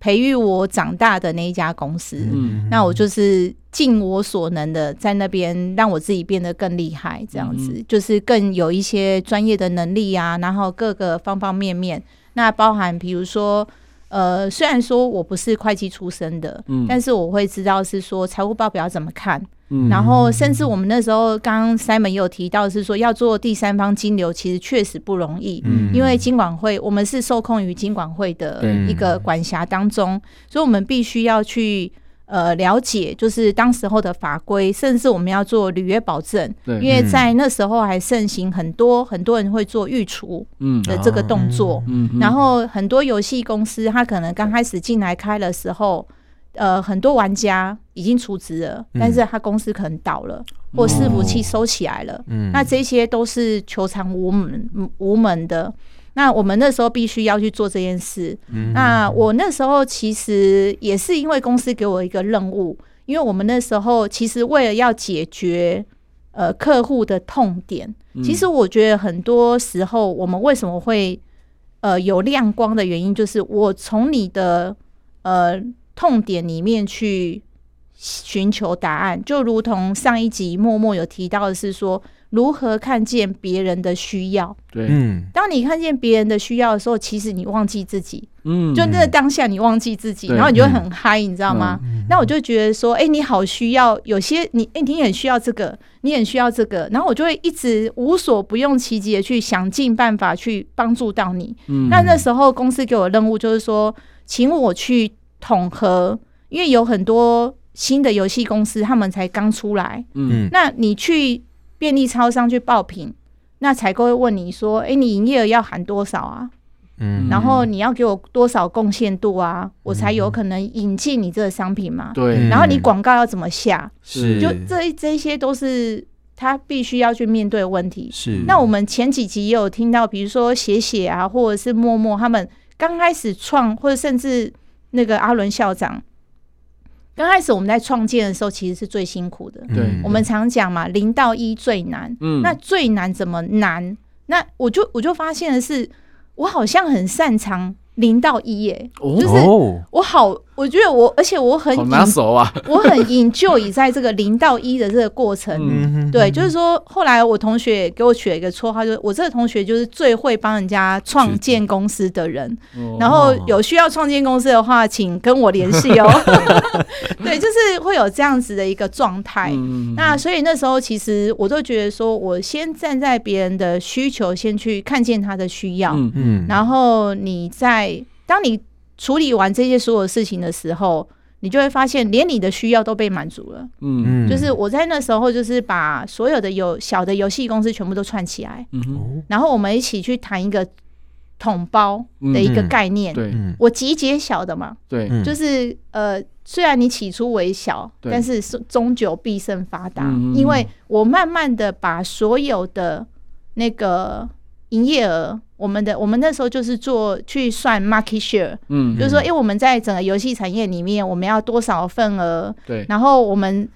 培育我长大的那一家公司，嗯，那我就是尽我所能的在那边让我自己变得更厉害，这样子，嗯，就是更有一些专业的能力啊，然后各个方方面面，那包含比如说。呃，虽然说我不是会计出身的，嗯，但是我会知道是说财务报表怎么看，嗯，然后甚至我们那时候刚刚 Simon 也有提到是说要做第三方金流，其实确实不容易，嗯，因为金管会我们是受控于金管会的一个管辖当中，嗯，所以我们必须要去。呃，了解就是当时候的法规，甚至我们要做履约保证，对，因为在那时候还盛行很多很多人会做预储的这个动作，嗯，然后很多游戏公司他可能刚开始进来开的时候，呃，很多玩家已经出资了，但是他公司可能倒了，或伺服器收起来了，嗯，那这些都是球场无门无门的。那我们那时候必须要去做这件事。嗯。那我那时候其实也是因为公司给我一个任务，因为我们那时候其实为了要解决呃客户的痛点，其实我觉得很多时候我们为什么会呃有亮光的原因，就是我从你的呃痛点里面去寻求答案，就如同上一集默默有提到的是说。如何看见别人的需要。对，嗯，当你看见别人的需要的时候，其实你忘记自己。嗯，就那个当下你忘记自己，然后你就会很嗨，你知道吗？那我就觉得说，哎，你好需要有些你，哎，你很需要这个，你很需要这个，然后我就会一直无所不用其极的去想尽办法去帮助到你。嗯，那那时候公司给我的任务就是说，请我去统合，因为有很多新的游戏公司，他们才刚出来。嗯，那你去便利超商去报品，那采购会问你说，哎，你营业额要含多少啊？嗯，然后你要给我多少贡献度啊，嗯、我才有可能引进你这个商品嘛？对。然后你广告要怎么下？是。就这这些都是他必须要去面对的问题。是。那我们前几集也有听到，比如说写写啊，或者是默默他们刚开始创，或者甚至那个阿伦校长，刚开始我们在创建的时候，其实是最辛苦的。对。我们常讲嘛，零到一最难。嗯。那最难怎么难？那我就我就发现的是。我好像很擅长零到一耶，就是我好，我觉得我，而且我很拿手啊，我很 enjoy 在这个零到一的这个过程。对，就是说，后来我同学给我取了一个绰号，就是我这个同学就是最会帮人家创建公司的人。然后有需要创建公司的话，请跟我联系哦。对，就是会有这样子的一个状态。那所以那时候其实我都觉得说，我先站在别人的需求，先去看见他的需要。嗯，然后你在。当你处理完这些所有事情的时候，你就会发现，连你的需要都被满足了。嗯，就是我在那时候，就是把所有的有小的游戏公司全部都串起来，嗯，然后我们一起去谈一个统包的一个概念。对，我集结小的嘛，对，就是呃，虽然你起初微小，但是终究必胜发达，因为我慢慢的把所有的那个营业额。我们的我们那时候就是做去算 market share，嗯，就是说，因为我们在整个游戏产业里面，我们要多少份额，对，然后我们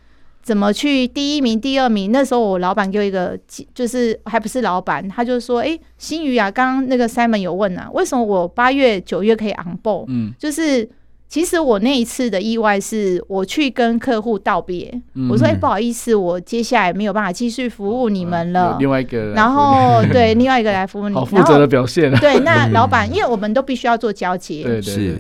怎么去第一名、第二名？那时候我老板给我一个，就是还不是老板，他就说，哎，新宇啊，刚刚那个 Simon 有问啊，为什么我八月、九月可以 on board？嗯，就是。其实我那一次的意外是，我去跟客户道别，我说：“哎，不好意思，我接下来没有办法继续服务你们了。”另外一个，然后对另外一个来服务你，好负责的表现。对，那老板，因为我们都必须要做交接，对对。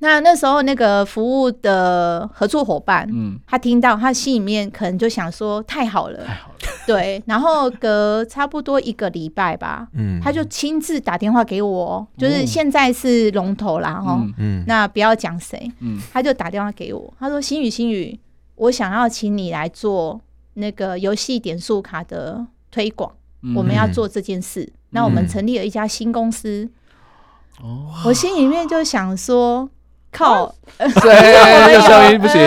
那那时候那个服务的合作伙伴，嗯，他听到他心里面可能就想说太好了，太好了，对。然后隔差不多一个礼拜吧，嗯，他就亲自打电话给我，就是现在是龙头啦，哈，嗯，那不要讲谁，嗯，他就打电话给我，他说新宇新宇，我想要请你来做那个游戏点数卡的推广，我们要做这件事，那我们成立了一家新公司，哦，我心里面就想说。靠，对，消音不行。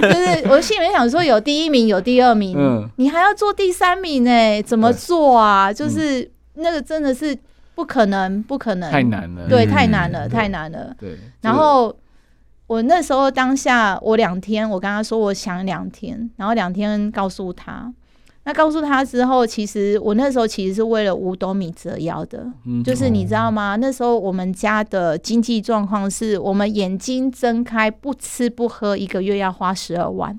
就是我心里面想说，有第一名，有第二名，嗯，你还要做第三名呢？怎么做啊？就是那个真的是不可能，不可能，太难了，对，太难了，太难了。对。然后我那时候当下，我两天，我跟他说，我想两天，然后两天告诉他。那告诉他之后，其实我那时候其实是为了五斗米折腰的，嗯、就是你知道吗？那时候我们家的经济状况是我们眼睛睁开不吃不喝，一个月要花十二万。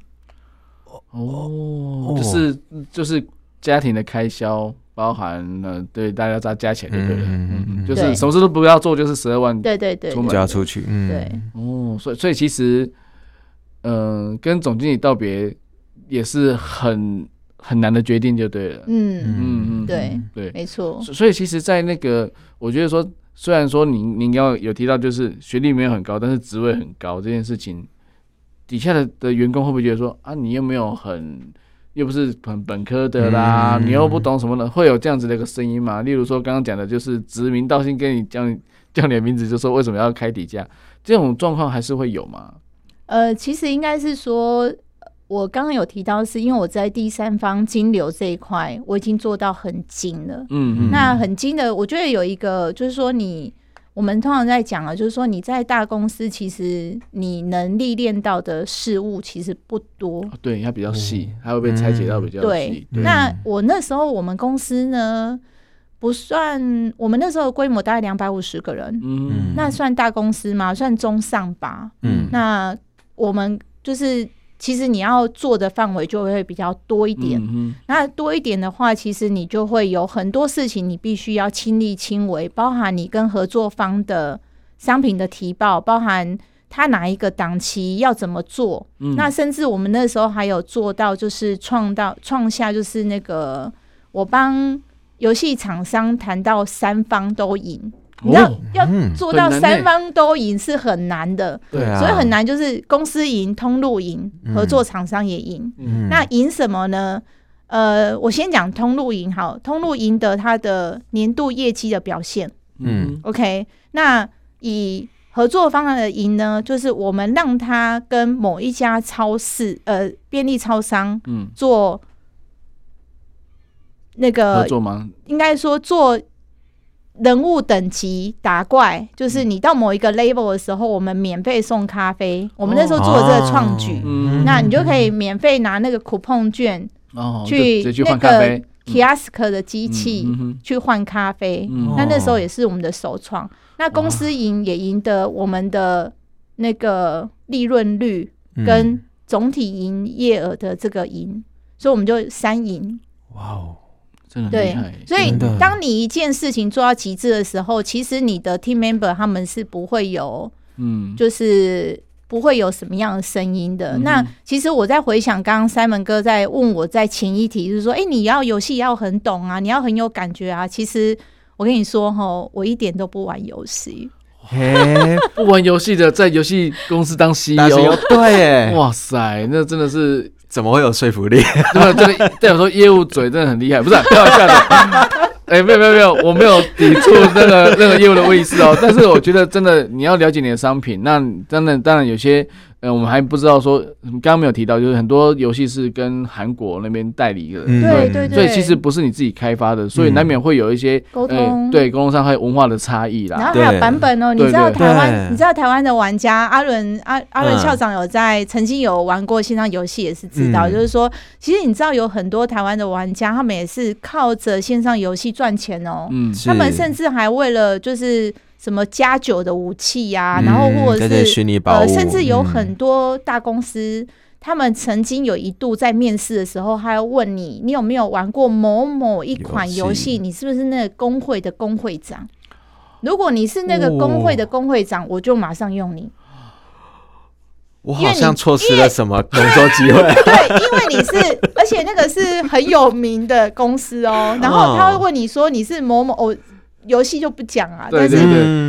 哦，就是就是家庭的开销包含了对大家加加起来就对了，嗯嗯，就是什么事都不要做，就是十二万，对对对，就要出去，嗯，对，哦，所以所以其实，嗯、呃，跟总经理道别也是很。很难的决定就对了，嗯嗯嗯，对对，没错。所以其实，在那个，我觉得说，虽然说您您要有提到，就是学历没有很高，但是职位很高这件事情，底下的的员工会不会觉得说啊，你又没有很，又不是本本科的啦，嗯、你又不懂什么的，会有这样子的一个声音吗？例如说刚刚讲的，就是指名道姓跟你讲叫你的名字，就说为什么要开底价，这种状况还是会有吗？呃，其实应该是说。我刚刚有提到，是因为我在第三方金流这一块，我已经做到很精了。嗯嗯。那很精的，我觉得有一个，就是说你，我们通常在讲啊，就是说你在大公司，其实你能历练到的事物其实不多。对，它比较细，它会被拆解到比较细。对。那我那时候我们公司呢，不算，我们那时候规模大概两百五十个人。嗯。那算大公司吗？算中上吧。嗯。那我们就是。其实你要做的范围就会比较多一点。嗯、那多一点的话，其实你就会有很多事情你必须要亲力亲为，包含你跟合作方的商品的提报，包含他哪一个档期要怎么做。嗯、那甚至我们那时候还有做到，就是创到创下，就是那个我帮游戏厂商谈到三方都赢。你知道要做到三方都赢是很难的，对啊，所以很难就是公司赢、通路赢、合作厂商也赢。那赢什么呢？呃，我先讲通路赢好，通路赢得他的年度业绩的表现。嗯，OK。那以合作方案的赢呢，就是我们让他跟某一家超市、呃便利超商，嗯，做那个合作吗？应该说做。人物等级打怪，就是你到某一个 level 的时候，我们免费送咖啡。我们那时候做的这个创举，哦、那你就可以免费拿那个 coupon 券去那个 kiosk 的机器去换咖啡。那那时候也是我们的首创。那公司赢也赢得我们的那个利润率跟总体营业额的这个赢，所以我们就三赢。哇哦！对，所以当你一件事情做到极致的时候，其实你的 team member 他们是不会有，嗯，就是不会有什么样的声音的。嗯、那其实我在回想刚刚 Simon 哥在问我在前一题，就是说，哎、欸，你要游戏要很懂啊，你要很有感觉啊。其实我跟你说哈，我一点都不玩游戏，嘿 不玩游戏的在游戏公司当 CEO，对，哇塞，那真的是。怎么会有说服力？对吧？这个代表说业务嘴真的很厉害，不是、啊、开玩笑的。哎、欸，没有没有没有，我没有抵触那个那个业务的意思哦。但是我觉得真的，你要了解你的商品，那真的当然有些。呃，我们还不知道说，刚刚没有提到，就是很多游戏是跟韩国那边代理的，对对对，所以其实不是你自己开发的，所以难免会有一些沟通，对沟通上还有文化的差异啦。然后还有版本哦，你知道台湾，你知道台湾的玩家阿伦阿阿伦校长有在曾经有玩过线上游戏，也是知道，就是说，其实你知道有很多台湾的玩家，他们也是靠着线上游戏赚钱哦，嗯，他们甚至还为了就是。什么加九的武器呀、啊，嗯、然后或者是呃，甚至有很多大公司，嗯、他们曾经有一度在面试的时候，还要问你，你有没有玩过某某一款游戏？戏你是不是那个工会的工会长？如果你是那个工会的工会长，哦、我就马上用你。我好像错失了什么工作机会。对，因为你是，而且那个是很有名的公司哦。然后他会问你说，你是某某哦。游戏就不讲啊，但是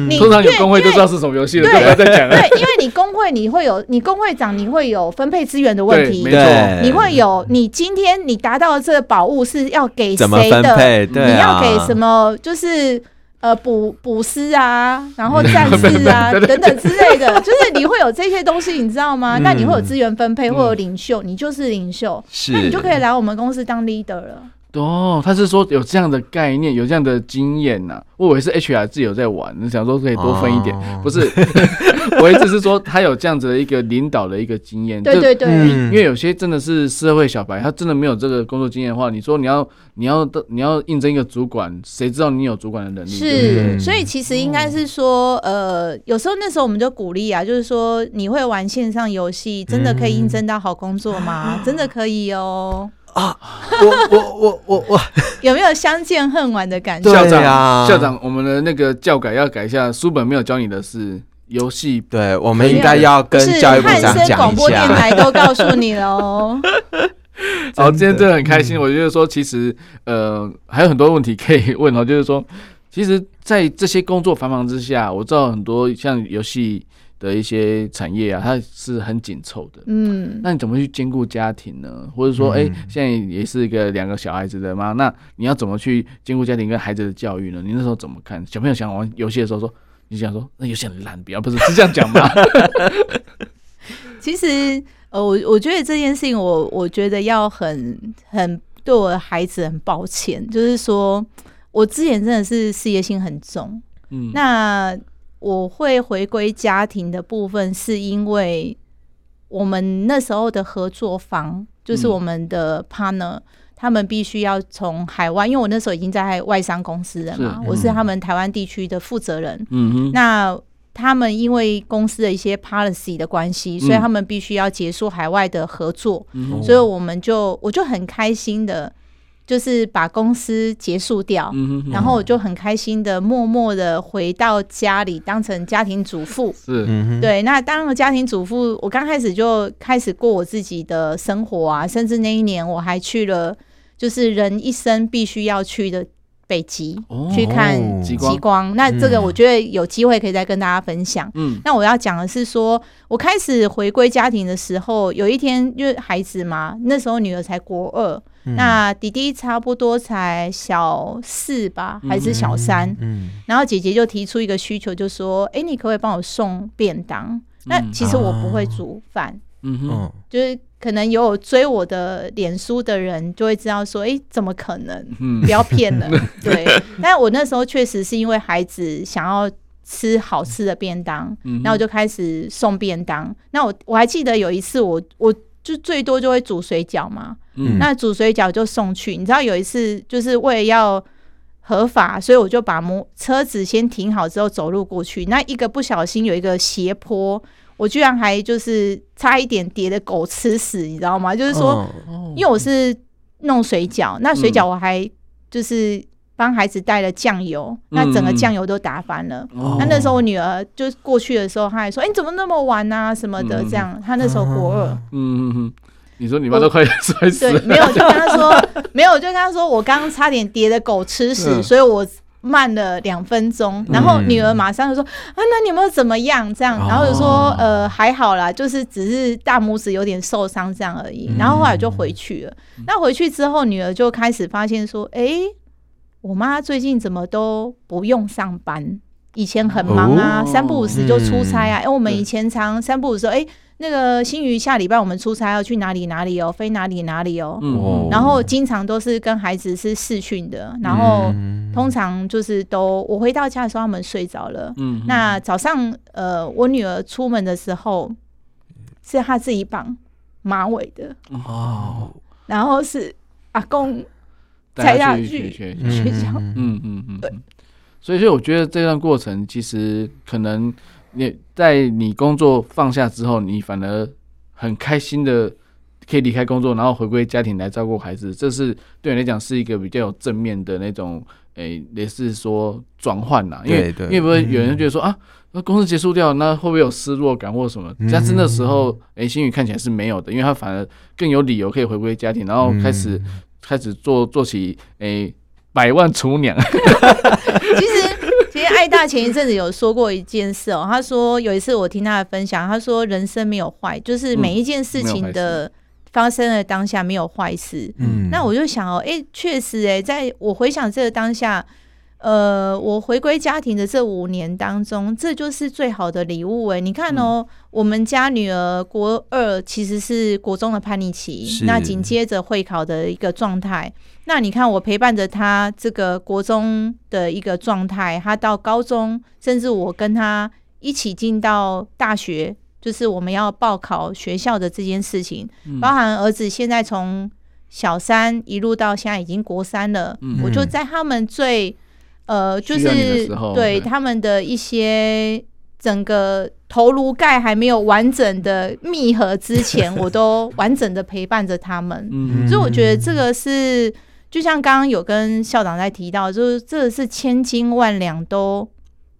你通常有工会都知道是什么游戏了，对，不要再讲了。对，因为你工会你会有你工会长，你会有分配资源的问题，没错，你会有你今天你达到的这个宝物是要给谁的？你要给什么？就是呃补补师啊，然后战士啊 等等之类的，就是你会有这些东西，你知道吗？那你会有资源分配，会有领袖，你就是领袖，那你就可以来我们公司当 leader 了。哦，他是说有这样的概念，有这样的经验呐、啊。我以为是 HR 自己有在玩，你想说可以多分一点，哦、不是？我意思是说他有这样子的一个领导的一个经验。对对对，因为有些真的是社会小白，他真的没有这个工作经验的话，你说你要你要你要应征一个主管，谁知道你有主管的能力？是，所以其实应该是说，呃，有时候那时候我们就鼓励啊，就是说你会玩线上游戏，真的可以应征到好工作吗？嗯、真的可以哦。啊，我我我我我 有没有相见恨晚的感觉？校长啊，校长，我们的那个教改要改一下，书本没有教你的是游戏，对，我们应该要跟教育部长讲一下。广播电台都告诉你了哦。好，今天真的很开心。我觉得说，其实呃，还有很多问题可以问哦。就是说，其实，在这些工作繁忙之下，我知道很多像游戏。的一些产业啊，它是很紧凑的。嗯，那你怎么去兼顾家庭呢？或者说，哎、嗯欸，现在也是一个两个小孩子的妈，那你要怎么去兼顾家庭跟孩子的教育呢？你那时候怎么看？小朋友想玩游戏的时候说，你想说那游戏很烂，不要不是是这样讲吗？其实，呃，我我觉得这件事情我，我我觉得要很很对我的孩子很抱歉，就是说我之前真的是事业心很重。嗯，那。我会回归家庭的部分，是因为我们那时候的合作方就是我们的 partner，、嗯、他们必须要从海外，因为我那时候已经在外商公司了嘛，是我是他们台湾地区的负责人。嗯哼，那他们因为公司的一些 policy 的关系，所以他们必须要结束海外的合作，嗯、所以我们就我就很开心的。就是把公司结束掉，嗯、然后我就很开心的默默的回到家里，当成家庭主妇。是，对。那当了家庭主妇，我刚开始就开始过我自己的生活啊，甚至那一年我还去了，就是人一生必须要去的北极，哦、去看极光。极光。那这个我觉得有机会可以再跟大家分享。嗯。那我要讲的是说，我开始回归家庭的时候，有一天因为孩子嘛，那时候女儿才国二。那弟弟差不多才小四吧，还是小三？嗯，嗯，然后姐姐就提出一个需求，就说：“哎、欸，你可不可以帮我送便当？”嗯、那其实我不会煮饭，嗯哼，就是可能有追我的脸书的人就会知道说：“哎、欸，怎么可能？嗯、不要骗人。”对，但我那时候确实是因为孩子想要吃好吃的便当，然后我就开始送便当。那我我还记得有一次我，我我就最多就会煮水饺嘛。嗯、那煮水饺就送去，你知道有一次就是为了要合法，所以我就把摩车子先停好之后走路过去。那一个不小心有一个斜坡，我居然还就是差一点跌的狗吃屎，你知道吗？就是说，因为我是弄水饺，那水饺我还就是帮孩子带了酱油，那整个酱油都打翻了。那那时候我女儿就过去的时候，她还说：“哎，你怎么那么晚啊？什么的？”这样，她那时候国二。嗯嗯嗯。你说你妈都快摔死了，对，没有，就跟他说，没有，就跟他说，我刚刚差点跌的狗吃屎，嗯、所以我慢了两分钟。然后女儿马上就说：“啊，那你有没有怎么样？”这样，然后就说：“呃，还好啦，就是只是大拇指有点受伤这样而已。”然后后来就回去了。嗯、那回去之后，女儿就开始发现说：“哎、欸，我妈最近怎么都不用上班？以前很忙啊，哦、三不五时就出差啊。哎、嗯，我们以前常三不五时，哎、欸。”那个新宇下礼拜我们出差要去哪里哪里哦，飞哪里哪里哦，嗯、然后经常都是跟孩子是视讯的，然后通常就是都我回到家的时候他们睡着了，嗯、那早上呃我女儿出门的时候是她自己绑马尾的。哦，然后是阿公带下去学校，嗯嗯嗯，对，所以说我觉得这段过程其实可能。你在你工作放下之后，你反而很开心的可以离开工作，然后回归家庭来照顾孩子，这是对你来讲是一个比较有正面的那种，诶、欸，也是说转换呐。因为对对因为不会有人觉得说、嗯、啊，那公司结束掉，那会不会有失落感或什么？但是那时候，诶、欸，新宇看起来是没有的，因为他反而更有理由可以回归家庭，然后开始、嗯、开始做做起诶、欸、百万厨娘。其实。其实爱大前一阵子有说过一件事哦，他说有一次我听他的分享，他说人生没有坏，就是每一件事情的发生的当下没有坏事。嗯，那我就想哦，哎，确实哎，在我回想这个当下，呃，我回归家庭的这五年当中，这就是最好的礼物哎。你看哦，我们家女儿国二其实是国中的叛逆期，那紧接着会考的一个状态。那你看，我陪伴着她这个国中的一个状态，他到高中，甚至我跟他一起进到大学，就是我们要报考学校的这件事情，嗯、包含儿子现在从小三一路到现在已经国三了，嗯、我就在他们最呃，就是对他们的一些整个头颅盖还没有完整的密合之前，我都 完整的陪伴着他们，嗯、所以我觉得这个是。就像刚刚有跟校长在提到，就是这是千金万两都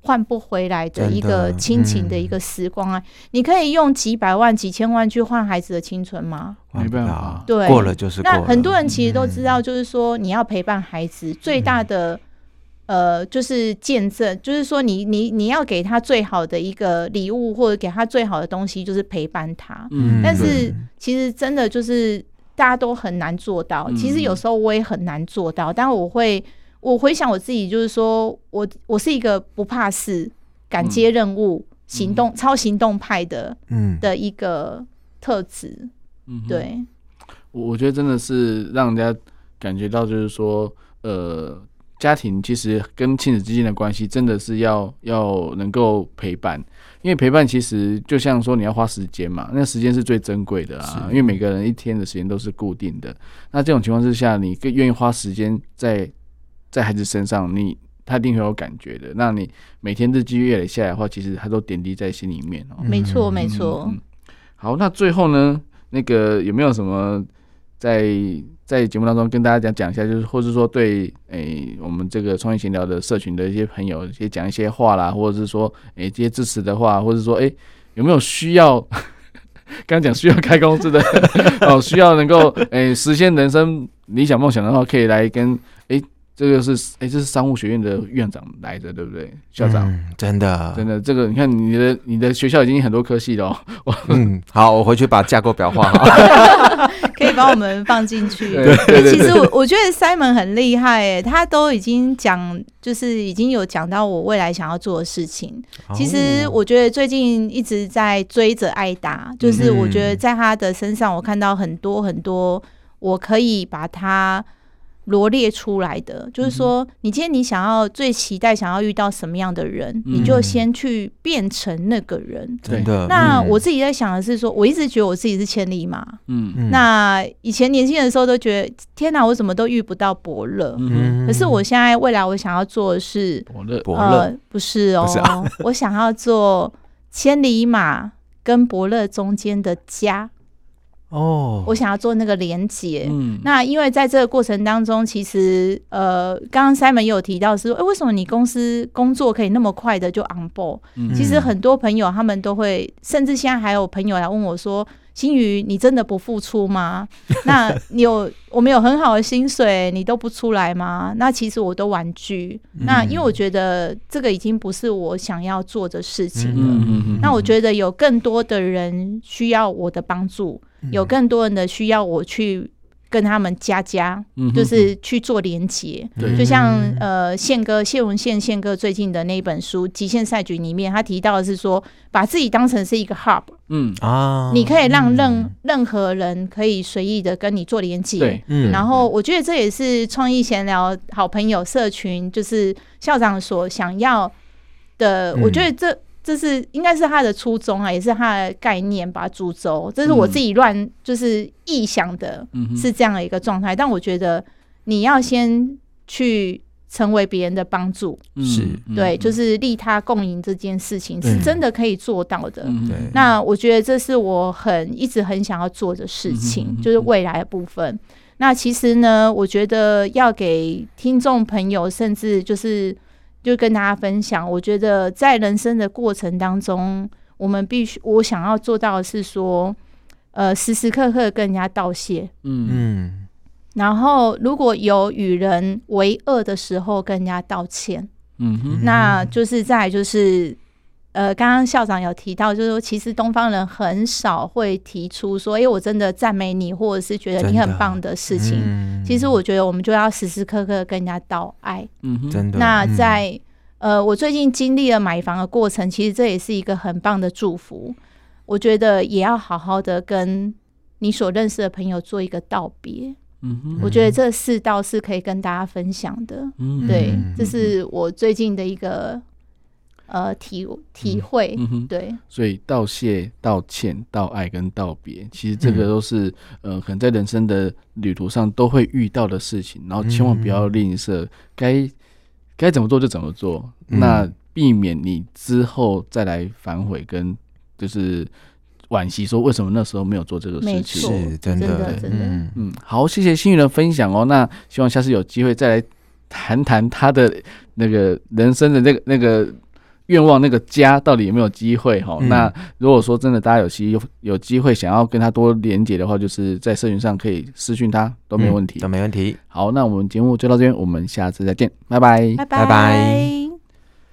换不回来的一个亲情的一个时光啊！嗯、你可以用几百万、几千万去换孩子的青春吗？没办法，对，过了就是过了。那很多人其实都知道，就是说你要陪伴孩子，嗯、最大的呃就是见证，就是说你你你要给他最好的一个礼物，或者给他最好的东西，就是陪伴他。嗯，但是其实真的就是。大家都很难做到，其实有时候我也很难做到。嗯、但我会，我回想我自己，就是说我我是一个不怕事、敢接任务、嗯、行动超行动派的，嗯，的一个特质。嗯，对。我我觉得真的是让人家感觉到，就是说，呃，家庭其实跟亲子之间的关系，真的是要要能够陪伴。因为陪伴其实就像说你要花时间嘛，那时间是最珍贵的啊。因为每个人一天的时间都是固定的，那这种情况之下，你更愿意花时间在在孩子身上，你他一定会有感觉的。那你每天日积月累下来的话，其实他都点滴在心里面哦。没错，没错。好，那最后呢，那个有没有什么在在节目当中跟大家讲讲一下，就是或者说对诶、欸、我们这个创业闲聊的社群的一些朋友，一些讲一些话啦，或者是说诶、欸、这些支持的话，或者说诶、欸、有没有需要 刚讲需要开公司的 哦，需要能够诶、欸、实现人生理想梦想的话，可以来跟诶。欸这个是哎，这是商务学院的院长来的，对不对？校长，嗯、真的，真的，这个你看，你的你的学校已经很多科系了。嗯，好，我回去把架构表画好，可以帮我们放进去。对对对对，其实我我觉得 Simon 很厉害，哎，他都已经讲，就是已经有讲到我未来想要做的事情。其实我觉得最近一直在追着艾达，就是我觉得在他的身上，我看到很多很多，我可以把他。罗列出来的就是说，你今天你想要最期待想要遇到什么样的人，嗯、你就先去变成那个人。对的。那我自己在想的是说，我一直觉得我自己是千里马。嗯。那以前年轻的时候都觉得，天哪，我怎么都遇不到伯乐。嗯。可是我现在未来我想要做的是伯乐。伯乐不是哦，是啊、我想要做千里马跟伯乐中间的家。哦，我想要做那个连接。嗯，那因为在这个过程当中，其实呃，刚刚 Simon 也有提到是说，哎，为什么你公司工作可以那么快的就 on board？嗯，其实很多朋友他们都会，甚至现在还有朋友来问我说：“新宇，你真的不付出吗？那你有我们有很好的薪水，你都不出来吗？”那其实我都婉拒。那因为我觉得这个已经不是我想要做的事情了。那我觉得有更多的人需要我的帮助。有更多人的需要，我去跟他们加加，就是去做连接。对就像呃，宪哥谢文宪宪哥最近的那一本书《极限赛局》里面，他提到的是说，把自己当成是一个 hub，嗯啊，你可以让任、嗯、任何人可以随意的跟你做连接。对，嗯，然后我觉得这也是创意闲聊好朋友社群，就是校长所想要的。嗯、我觉得这。这是应该是他的初衷啊，也是他的概念吧，主轴。这是我自己乱就是臆想的，是这样的一个状态。但我觉得你要先去成为别人的帮助，是对，就是利他共赢这件事情是真的可以做到的。那我觉得这是我很一直很想要做的事情，就是未来的部分。那其实呢，我觉得要给听众朋友，甚至就是。就跟大家分享，我觉得在人生的过程当中，我们必须，我想要做到的是说，呃，时时刻刻跟人家道谢，嗯。嗯，然后如果有与人为恶的时候，跟人家道歉，嗯哼，那就是在就是。呃，刚刚校长有提到，就是说，其实东方人很少会提出说，哎，我真的赞美你，或者是觉得你很棒的事情。嗯、其实我觉得，我们就要时时刻刻跟人家道爱。嗯哼，真的。那在、嗯、呃，我最近经历了买房的过程，其实这也是一个很棒的祝福。我觉得也要好好的跟你所认识的朋友做一个道别。嗯，我觉得这四道是可以跟大家分享的。嗯，对，这是我最近的一个。呃，体体会，嗯哼，对，所以道谢、道歉、道爱跟道别，其实这个都是、嗯、呃，可能在人生的旅途上都会遇到的事情，然后千万不要吝啬，该该、嗯、怎么做就怎么做，嗯、那避免你之后再来反悔，跟就是惋惜说为什么那时候没有做这个事情，是真的，真的，真的，嗯。嗯，好，谢谢新宇的分享哦，那希望下次有机会再来谈谈他的那个人生的那个那个。愿望那个家到底有没有机会哈？嗯、那如果说真的大家有机有有机会想要跟他多连接的话，就是在社群上可以私讯他都没问题，嗯、都没问题。好，那我们节目就到这边，我们下次再见，拜拜，拜拜。